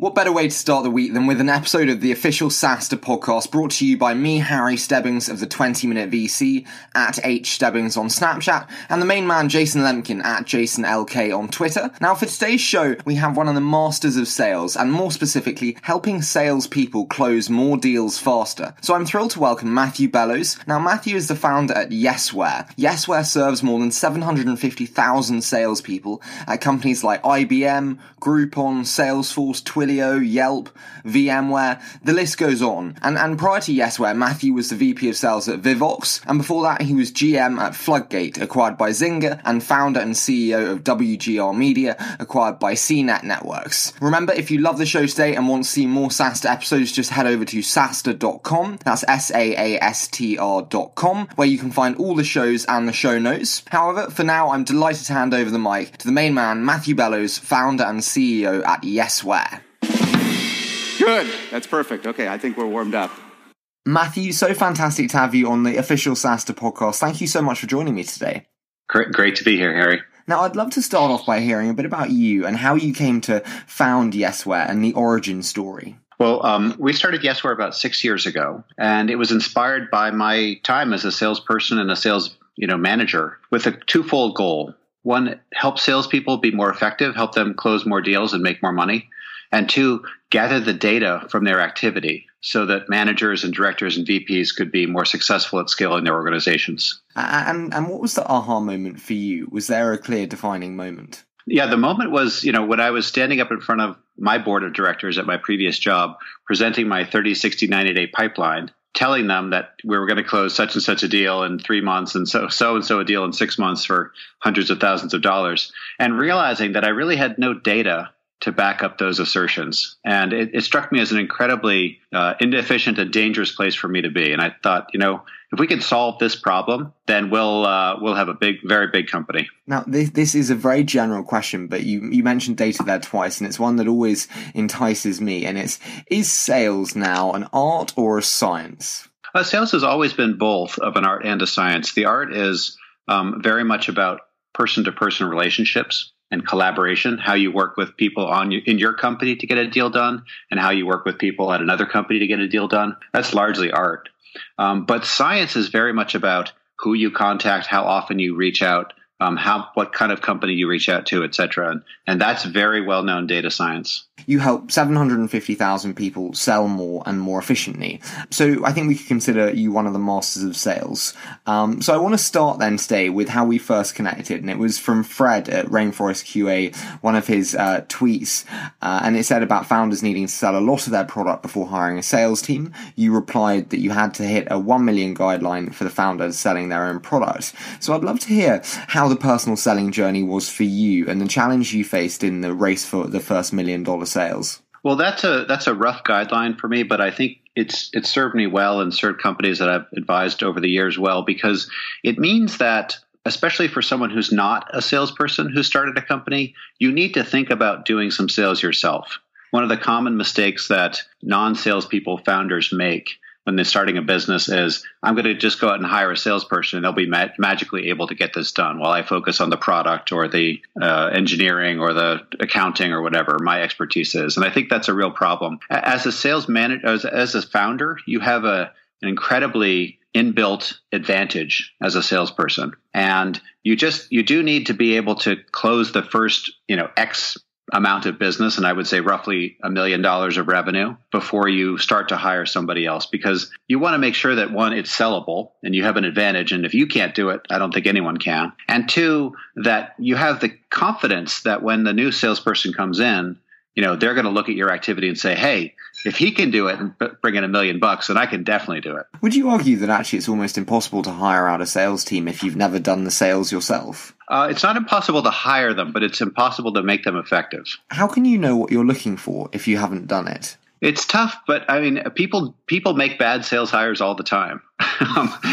What better way to start the week than with an episode of the official SaaStr podcast brought to you by me, Harry Stebbings of the 20 Minute VC at H Stebbings on Snapchat and the main man, Jason Lemkin at JasonLK on Twitter. Now, for today's show, we have one of the masters of sales and more specifically, helping salespeople close more deals faster. So I'm thrilled to welcome Matthew Bellows. Now, Matthew is the founder at Yesware. Yesware serves more than 750,000 salespeople at companies like IBM, Groupon, Salesforce, Twilio, Twilio, Yelp, VMware, the list goes on. And, and prior to Yesware, Matthew was the VP of sales at Vivox, and before that he was GM at Floodgate, acquired by Zynga, and founder and CEO of WGR Media, acquired by CNET Networks. Remember, if you love the show today and want to see more SaaStr episodes, just head over to saastr.com, that's S-A-A-S-T-R.com, where you can find all the shows and the show notes. However, for now, I'm delighted to hand over the mic to the main man, Matthew Bellows, founder and CEO at Yesware. Good. That's perfect. Okay, I think we're warmed up. Matthew, so fantastic to have you on the official SaaStr podcast. Thank you so much for joining me today. Great, great to be here, Harry. Now, I'd love to start off by hearing a bit about you and how you came to found Yesware and the origin story. Well, um, we started Yesware about six years ago, and it was inspired by my time as a salesperson and a sales you know manager with a twofold goal. One, help salespeople be more effective, help them close more deals and make more money and two, gather the data from their activity so that managers and directors and VPs could be more successful at scaling their organizations. And and what was the aha moment for you? Was there a clear defining moment? Yeah, the moment was, you know, when I was standing up in front of my board of directors at my previous job, presenting my 30, 60, 90 day pipeline, telling them that we were going to close such and such a deal in three months and so so and so a deal in six months for hundreds of thousands of dollars, and realizing that I really had no data to back up those assertions. And it, it struck me as an incredibly uh, inefficient and dangerous place for me to be. And I thought, you know, if we can solve this problem, then we'll uh, we'll have a big, very big company. Now, this this is a very general question, but you you mentioned data there twice, and it's one that always entices me. And it's is sales now an art or a science? Uh, sales has always been both of an art and a science. The art is um, very much about person to person relationships and collaboration, how you work with people on in your company to get a deal done, and how you work with people at another company to get a deal done. That's largely art. Um, but science is very much about who you contact, how often you reach out, um, how what kind of company you reach out to, et cetera. And, and that's very well known data science. You help 750,000 people sell more and more efficiently. So I think we could consider you one of the masters of sales. Um, so I want to start then today with how we first connected. And it was from Fred at Rainforest QA, one of his uh, tweets. Uh, and it said about founders needing to sell a lot of their product before hiring a sales team. You replied that you had to hit a 1 million guideline for the founders selling their own product. So I'd love to hear how the personal selling journey was for you and the challenge you faced in the race for the first million dollar sales. Well, that's a that's a rough guideline for me, but I think it's it's served me well and served companies that I've advised over the years well because it means that especially for someone who's not a salesperson who started a company, you need to think about doing some sales yourself. One of the common mistakes that non-salespeople founders make when they're starting a business is I'm going to just go out and hire a salesperson and they'll be ma- magically able to get this done while I focus on the product or the uh, engineering or the accounting or whatever my expertise is. And I think that's a real problem. As a sales manager, as, as a founder, you have a, an incredibly inbuilt advantage as a salesperson and you just you do need to be able to close the first you know x amount of business, and I would say roughly a million dollars of revenue before you start to hire somebody else because you want to make sure that one, it's sellable and you have an advantage. And if you can't do it, I don't think anyone can. And two, that you have the confidence that when the new salesperson comes in, you know they're going to look at your activity and say hey if he can do it and bring in a million bucks then i can definitely do it would you argue that actually it's almost impossible to hire out a sales team if you've never done the sales yourself uh, it's not impossible to hire them but it's impossible to make them effective how can you know what you're looking for if you haven't done it it's tough, but I mean, people people make bad sales hires all the time. um,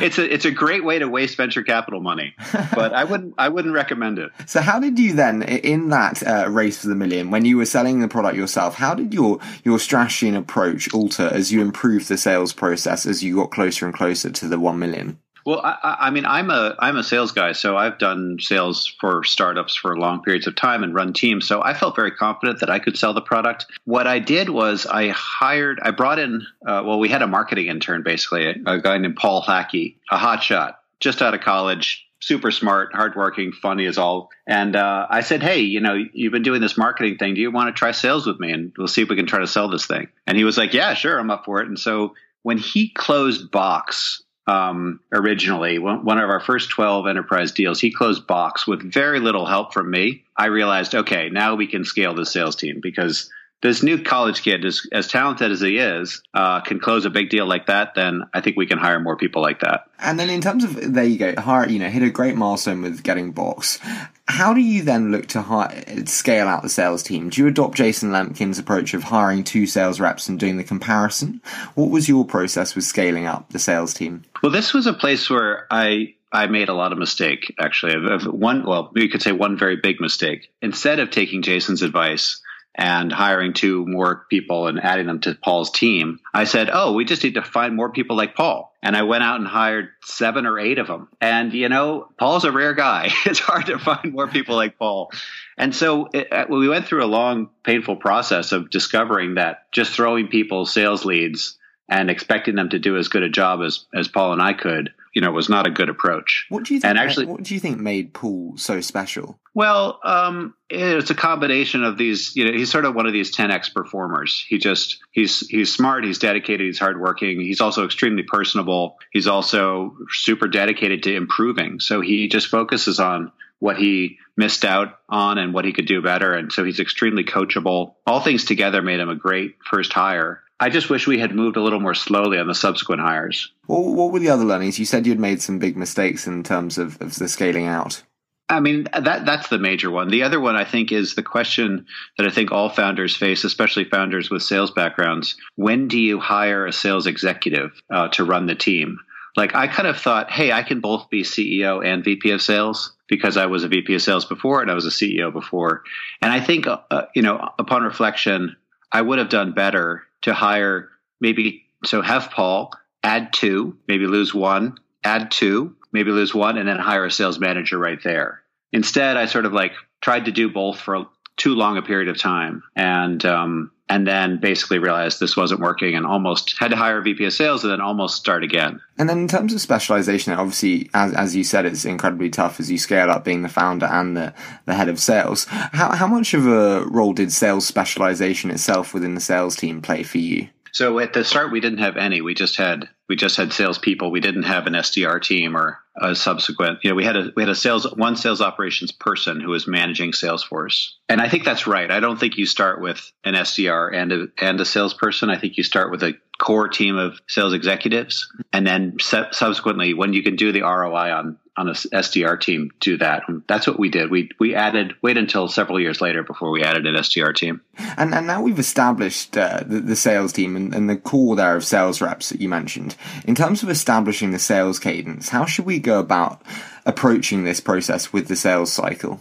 it's a it's a great way to waste venture capital money, but I wouldn't I wouldn't recommend it. So, how did you then, in that uh, race for the million, when you were selling the product yourself, how did your your strategy and approach alter as you improved the sales process as you got closer and closer to the one million? Well, I, I, mean, I'm a I'm a sales guy, so I've done sales for startups for long periods of time and run teams. So I felt very confident that I could sell the product. What I did was I hired, I brought in, uh, well, we had a marketing intern basically, a, guy named Paul Hackey, a hotshot, just out of college, super smart, hardworking, funny as all. And uh, I said, hey, you know, you've been doing this marketing thing. Do you want to try sales with me? And we'll see if we can try to sell this thing. And he was like, yeah, sure, I'm up for it. And so when he closed Box um, originally, one of our first 12 enterprise deals, he closed Box with very little help from me. I realized, okay, now we can scale the sales team because this new college kid, as, as talented as he is, uh, can close a big deal like that, then I think we can hire more people like that. And then in terms of there you go, hire you know hit a great milestone with getting Box. How do you then look to hire, scale out the sales team? Do you adopt Jason Lemkin's approach of hiring two sales reps and doing the comparison? What was your process with scaling up the sales team? Well, this was a place where I I made a lot of mistake actually. Of one, well, you could say one very big mistake. Instead of taking Jason's advice and hiring two more people and adding them to Paul's team, I said, Oh, we just need to find more people like Paul. And I went out and hired seven or eight of them. And, you know, Paul's a rare guy. It's hard to find more people like Paul. And so it, uh, we went through a long, painful process of discovering that just throwing people sales leads and expecting them to do as good a job as, as Paul and I could you know was not a good approach. What do you think? And actually, what do you think made Paul so special? Well, um, it's a combination of these. You know, he's sort of one of these 10x performers. He just he's he's smart, he's dedicated, he's hardworking. He's also extremely personable. He's also super dedicated to improving. So he just focuses on what he missed out on and what he could do better. And so he's extremely coachable. All things together made him a great first hire. I just wish we had moved a little more slowly on the subsequent hires. Well, what were the other learnings? You said you'd made some big mistakes in terms of, of the scaling out. I mean that that's the major one. The other one I think is the question that I think all founders face, especially founders with sales backgrounds. When do you hire a sales executive uh, to run the team? Like I kind of thought, hey, I can both be CEO and VP of sales because I was a VP of sales before and I was a CEO before. And I think, uh, you know, upon reflection, I would have done better to hire maybe so have Paul add two, maybe lose one, add two, maybe lose one, and then hire a sales manager right there. Instead, I sort of like tried to do both for too long a period of time, and um, and then basically realized this wasn't working, and almost had to hire a VP of sales, and then almost start again. And then in terms of specialization, obviously, as as you said, it's incredibly tough as you scale up, being the founder and the the head of sales. How how much of a role did sales specialization itself within the sales team play for you? So at the start, we didn't have any. We just had we just had salespeople. We didn't have an SDR team or a subsequent. You know, we had a we had a sales one sales operations person who was managing Salesforce, and I think that's right. I don't think you start with an SDR and a and a salesperson. I think you start with a core team of sales executives, and then subsequently, when you can do the ROI on on a SDR team do that. And that's what we did. We we added wait until several years later before we added an SDR team. And and now we've established uh, the, the, sales team and, and the core there of sales reps that you mentioned. In terms of establishing the sales cadence, how should we go about approaching this process with the sales cycle?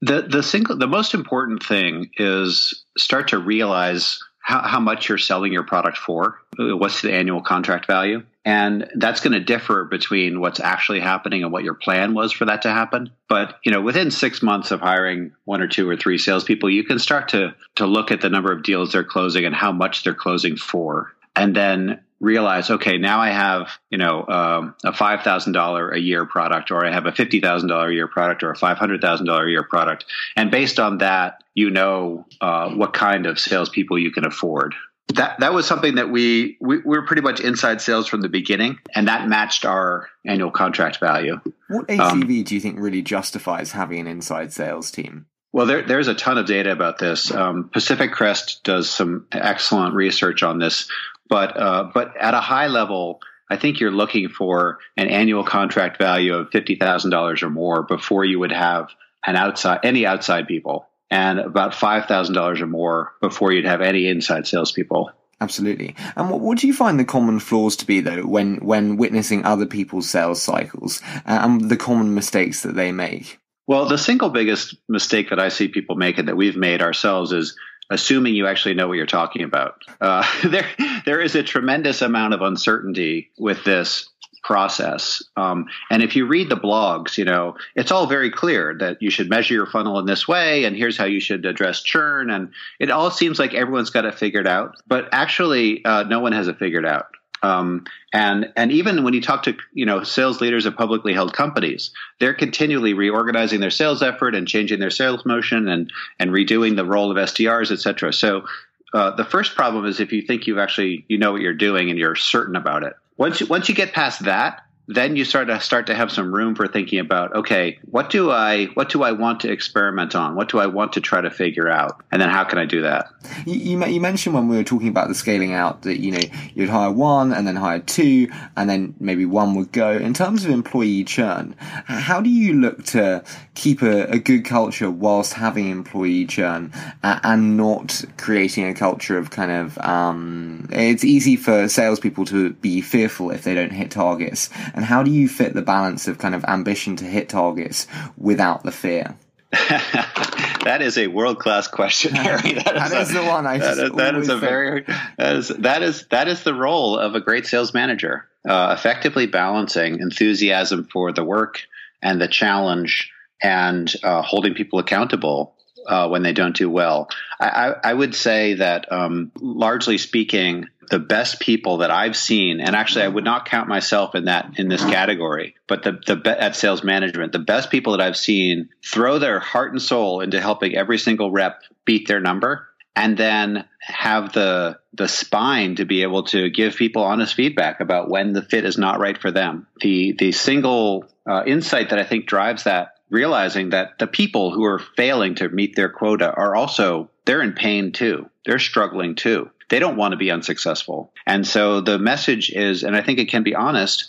The the single the most important thing is start to realize how, how much you're selling your product for. What's the annual contract value? And that's going to differ between what's actually happening and what your plan was for that to happen. But, you know, within six months of hiring one or two or three salespeople, you can start to, to look at the number of deals they're closing and how much they're closing for. And then realize, okay, now I have, you know, um, a five thousand dollar a year product, or I have a fifty thousand dollar a year product, or a five hundred thousand dollar a year product, and based on that, you know uh, what kind of salespeople you can afford. That that was something that we, we we were pretty much inside sales from the beginning, and that matched our annual contract value. What ACV um, do you think really justifies having an inside sales team? Well, there, there's a ton of data about this. Um, Pacific Crest does some excellent research on this, but uh, but at a high level, I think you're looking for an annual contract value of fifty thousand dollars or more before you would have an outside any outside people, and about five thousand dollars or more before you'd have any inside salespeople. Absolutely. And what, what, do you find the common flaws to be though when when witnessing other people's sales cycles uh, and the common mistakes that they make? Well, the single biggest mistake that I see people make and that we've made ourselves is assuming you actually know what you're talking about. Uh, there, there is a tremendous amount of uncertainty with this process. Um, and if you read the blogs, you know, it's all very clear that you should measure your funnel in this way, and here's how you should address churn. And it all seems like everyone's got it figured out, but actually, uh, no one has it figured out. Um, and and even when you talk to you know sales leaders of publicly held companies, they're continually reorganizing their sales effort and changing their sales motion and and redoing the role of SDRs, et cetera. So uh, the first problem is if you think you actually you know what you're doing and you're certain about it. Once you, once you get past that, then you start to start to have some room for thinking about okay what do i what do i want to experiment on? What do i want to try to figure out? And then how can i do that? You, you, you mentioned when we were talking about the scaling out that you know you'd hire one and then hire two and then maybe one would go. In terms of employee churn how do you look to keep a, a good culture whilst having employee churn uh, and not creating a culture of kind of um, it's easy for salespeople to be fearful if they don't hit targets and how do you fit the balance of kind of ambition to hit targets without the fear? that is a world class question, Harry. That is, that is a, the one I that is, that is a very that is that is that is the role of a great sales manager, uh, effectively balancing enthusiasm for the work and the challenge, and uh, holding people accountable uh, when they don't do well. I, I, I would say that, um, largely speaking, the best people that I've seen, and actually I would not count myself in that in this category, but the the at sales management, the best people that I've seen throw their heart and soul into helping every single rep beat their number, and then have the the spine to be able to give people honest feedback about when the fit is not right for them. The the single uh, insight that I think drives that realizing that the people who are failing to meet their quota are also they're in pain too. They're struggling too they don't want to be unsuccessful. And so the message is, and I think it can be honest,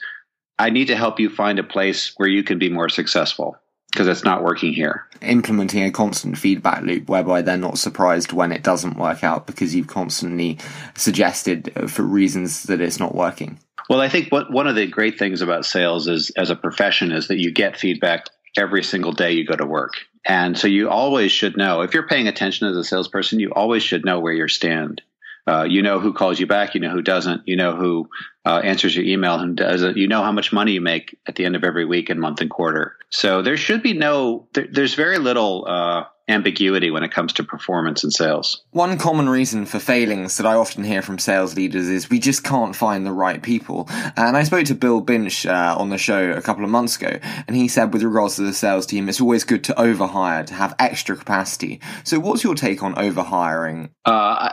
I need to help you find a place where you can be more successful because it's not working here. Implementing a constant feedback loop whereby they're not surprised when it doesn't work out because you've constantly suggested for reasons that it's not working. Well, I think what one of the great things about sales is as a profession is that you get feedback every single day you go to work. And so you always should know if you're paying attention as a salesperson, you always should know where you stand. Uh, you know who calls you back. You know who doesn't. You know who uh, answers your email and doesn't. You know how much money you make at the end of every week and month and quarter. So there should be no. There, there's very little uh, ambiguity when it comes to performance and sales. One common reason for failings that I often hear from sales leaders is we just can't find the right people. And I spoke to Bill Binch uh, on the show a couple of months ago, and he said with regards to the sales team, it's always good to overhire to have extra capacity. So, what's your take on overhiring? Uh,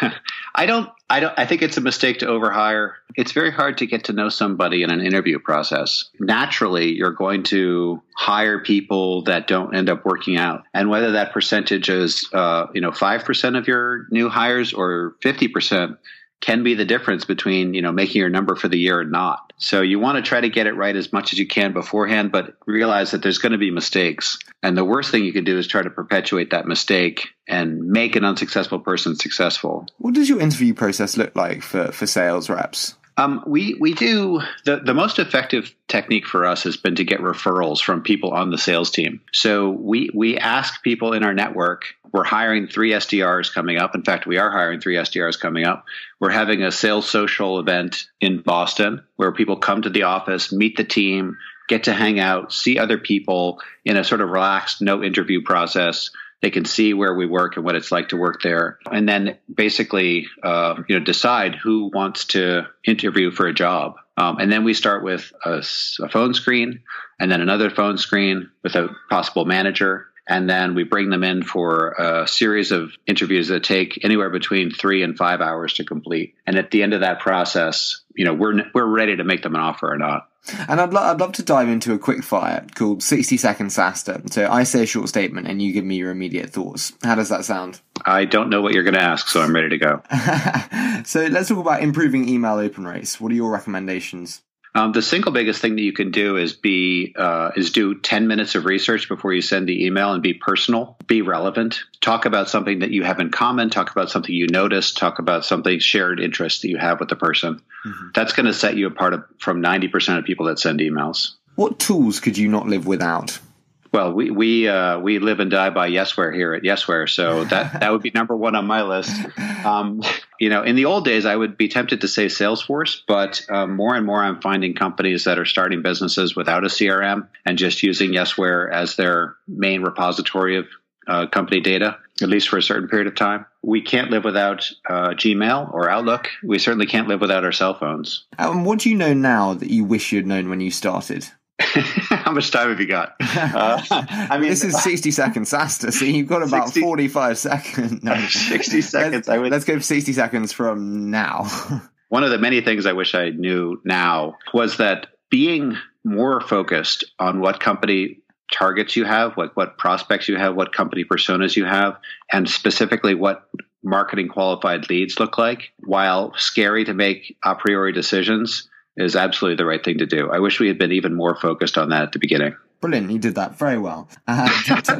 I don't. I don't. I think it's a mistake to overhire. It's very hard to get to know somebody in an interview process. Naturally, you're going to hire people that don't end up working out, and whether that percentage is, uh, you know, five percent of your new hires or fifty percent can be the difference between you know making your number for the year or not. So you want to try to get it right as much as you can beforehand, but realize that there's going to be mistakes. And the worst thing you can do is try to perpetuate that mistake and make an unsuccessful person successful. What does your interview process look like for, for sales reps? Um, we we do the the most effective technique for us has been to get referrals from people on the sales team. So we we ask people in our network. We're hiring three SDRs coming up. In fact, we are hiring three SDRs coming up. We're having a sales social event in Boston where people come to the office, meet the team, get to hang out, see other people in a sort of relaxed, no interview process they can see where we work and what it's like to work there, and then basically, uh, you know, decide who wants to interview for a job. Um, and then we start with a, a phone screen, and then another phone screen with a possible manager, and then we bring them in for a series of interviews that take anywhere between three and five hours to complete. And at the end of that process, you know, we're we're ready to make them an offer or not. And I'd, lo- I'd love to dive into a quick fire called 60 Second SaaStr. So I say a short statement and you give me your immediate thoughts. How does that sound? I don't know what you're going to ask, so I'm ready to go. so let's talk about improving email open rates. What are your recommendations? Um, the single biggest thing that you can do is be uh, is do ten minutes of research before you send the email and be personal, be relevant. Talk about something that you have in common. Talk about something you noticed. Talk about something shared interest that you have with the person. Mm-hmm. That's going to set you apart from ninety percent of people that send emails. What tools could you not live without? Well, we we uh, we live and die by Yesware here at Yesware, so that that would be number one on my list. Um, you know, in the old days, I would be tempted to say Salesforce, but um, more and more I'm finding companies that are starting businesses without a CRM and just using Yesware as their main repository of uh, company data, at least for a certain period of time. We can't live without uh, Gmail or Outlook. We certainly can't live without our cell phones. And what do you know now that you wish you'd known when you started? How much time have you got? Uh, I mean, this is 60 seconds, SaaStr. So you've got about 60, 45 seconds. No, 60 seconds. Let's, I would, let's go for 60 seconds from now. one of the many things I wish I knew now was that being more focused on what company targets you have, what, what prospects you have, what company personas you have, and specifically what marketing qualified leads look like, while scary to make a priori decisions is absolutely the right thing to do. I wish we had been even more focused on that at the beginning. Brilliant, you did that very well. Uh,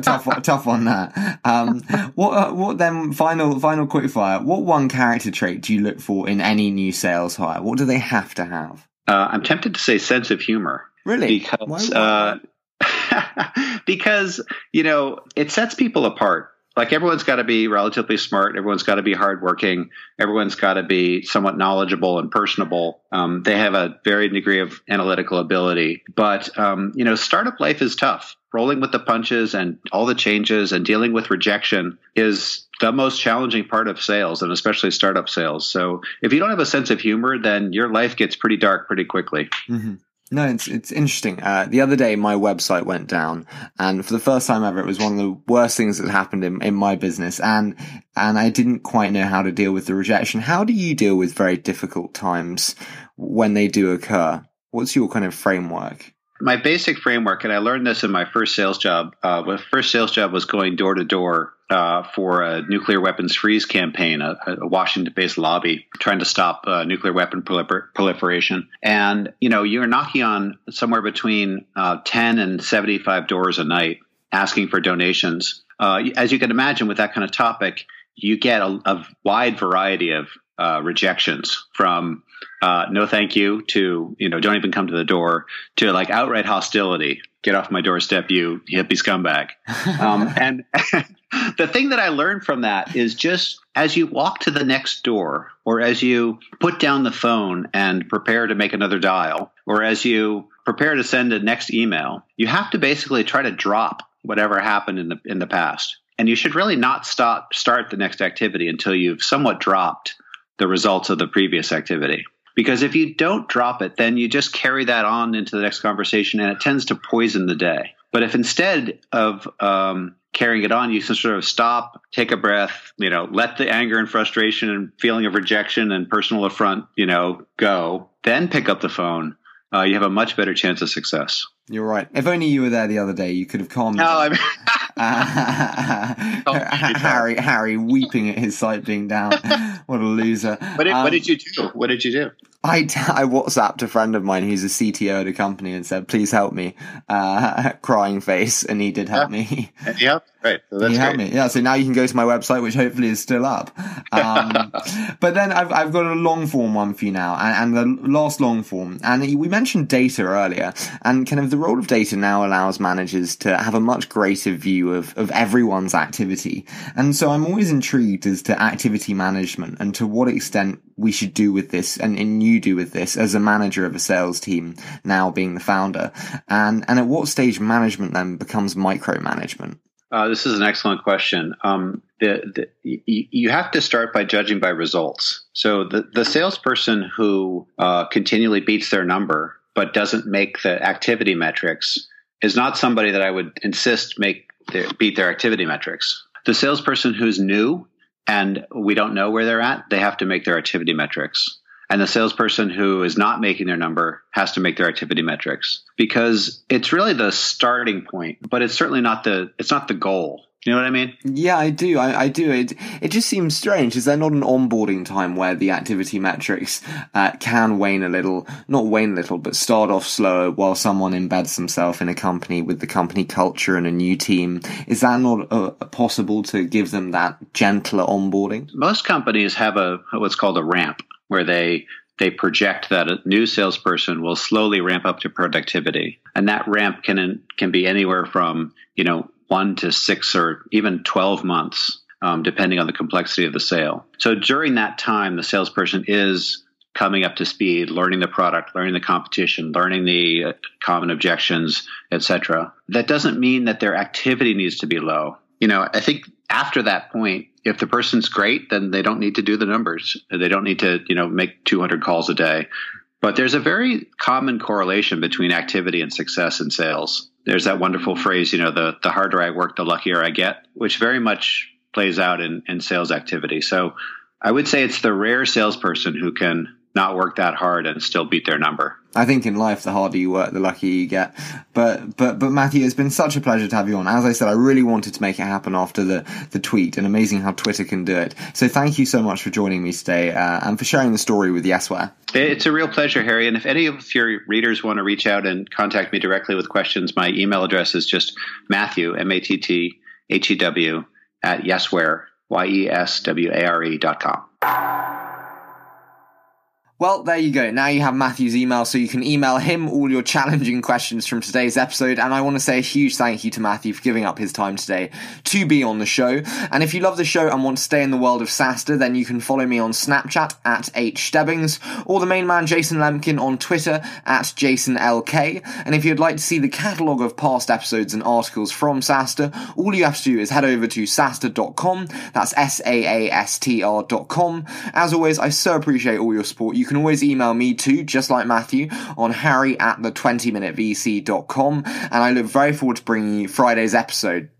tough, tough on that. Um, what, uh, what then? Final, final quickfire. What one character trait do you look for in any new sales hire? What do they have to have? Uh, I'm tempted to say sense of humor. Really? Because why? because you know it sets people apart like everyone's got to be relatively smart. Everyone's got to be hardworking. Everyone's got to be somewhat knowledgeable and personable. Um, they have a varied degree of analytical ability, but um, you know, startup life is tough. Rolling with the punches and all the changes and dealing with rejection is the most challenging part of sales and especially startup sales. So if you don't have a sense of humor, then your life gets pretty dark pretty quickly. Mm-hmm. No, it's it's interesting. Uh, the other day, my website went down, and for the first time ever, it was one of the worst things that happened in, in my business, and and I didn't quite know how to deal with the rejection. How do you deal with very difficult times when they do occur? What's your kind of framework? My basic framework, and I learned this in my first sales job. Uh, my first sales job was going door to door uh, for a nuclear weapons freeze campaign, a, a Washington-based lobby trying to stop uh, nuclear weapon prolifer- proliferation. And you know, you're knocking on somewhere between uh, 10 and 75 doors a night, asking for donations. Uh, as you can imagine, with that kind of topic, you get a, a wide variety of uh, rejections from uh, no thank you to you know don't even come to the door to like outright hostility get off my doorstep you hippie scumbag um, and the thing that I learned from that is just as you walk to the next door, or as you put down the phone and prepare to make another dial, or as you prepare to send a next email, you have to basically try to drop whatever happened in the in the past. And you should really not stop start the next activity until you've somewhat dropped the results of the previous activity. Because if you don't drop it, then you just carry that on into the next conversation and it tends to poison the day. But if instead of um, carrying it on, you sort of stop, take a breath, you know, let the anger and frustration and feeling of rejection and personal affront, you know, go, then pick up the phone. Uh, you have a much better chance of success. You're right. If only you were there the other day, you could have calmed. No, I mean, Harry, Harry, weeping at his site being down. What a loser! What did, um, what did you do? What did you do? I, I WhatsApped a friend of mine who's a CTO at a company and said, "Please help me," uh, crying face, and he did help yeah. me. Yeah, right. So that's he helped great. me. Yeah, so now you can go to my website, which hopefully is still up. Um, but then I've I've got a long form one for you now, and, and the last long form, and we mentioned data earlier, and kind of the role of data now allows managers to have a much greater view of of everyone's activity, and so I'm always intrigued as to activity management and to what extent we should do with this, and, and you do with this as a manager of a sales team, now being the founder, and and at what stage management then becomes micromanagement. Uh, this is an excellent question. Um, the, the, you have to start by judging by results. So the, the salesperson who uh, continually beats their number but doesn't make the activity metrics is not somebody that I would insist make their, beat their activity metrics. The salesperson who's new and we don't know where they're at, they have to make their activity metrics. And the salesperson who is not making their number has to make their activity metrics because it's really the starting point, but it's certainly not the it's not the goal. You know what I mean? Yeah, I do. I, I do. It it just seems strange. Is there not an onboarding time where the activity metrics uh, can wane a little? Not wane a little, but start off slower while someone embeds themselves in a company with the company culture and a new team. Is that not uh, possible to give them that gentler onboarding? Most companies have a what's called a ramp where they they project that a new salesperson will slowly ramp up to productivity, and that ramp can can be anywhere from you know one to six or even twelve months. um, depending on the complexity of the sale. So during that time, the salesperson is coming up to speed, learning the product, learning the competition, learning the uh, common objections, etc. That doesn't mean that their activity needs to be low. You know, I think after that point, if the person's great, then they don't need to do the numbers. They don't need to, you know, make 200 calls a day. But there's a very common correlation between activity and success in sales. There's that wonderful phrase, you know, the, the harder I work, the luckier I get, which very much plays out in, in sales activity. So I would say it's the rare salesperson who can not work that hard and still beat their number. I think in life, the harder you work, the luckier you get. But but but Matthew, it's been such a pleasure to have you on. As I said, I really wanted to make it happen after the the tweet, and amazing how Twitter can do it. So thank you so much for joining me today uh, and for sharing the story with Yesware. It's a real pleasure, Harry. And if any of your readers want to reach out and contact me directly with questions, my email address is just Matthew M A T T H E W at Yesware Y E S W A R E dot com. Well, there you go. Now you have Matthew's email, so you can email him all your challenging questions from today's episode. And I want to say a huge thank you to Matthew for giving up his time today to be on the show. And if you love the show and want to stay in the world of SaaStr, then you can follow me on Snapchat at hstebbings or the main man Jason Lemkin on Twitter at JasonLK. And if you'd like to see the catalogue of past episodes and articles from SaaStr, all you have to do is head over to saastr.com. That's S-A-A-S-T-R.com. As always, I so appreciate all your support. You you can always email me too, just like Matthew, on harry at the 20minutevc.com. And I look very forward to bringing you Friday's episode.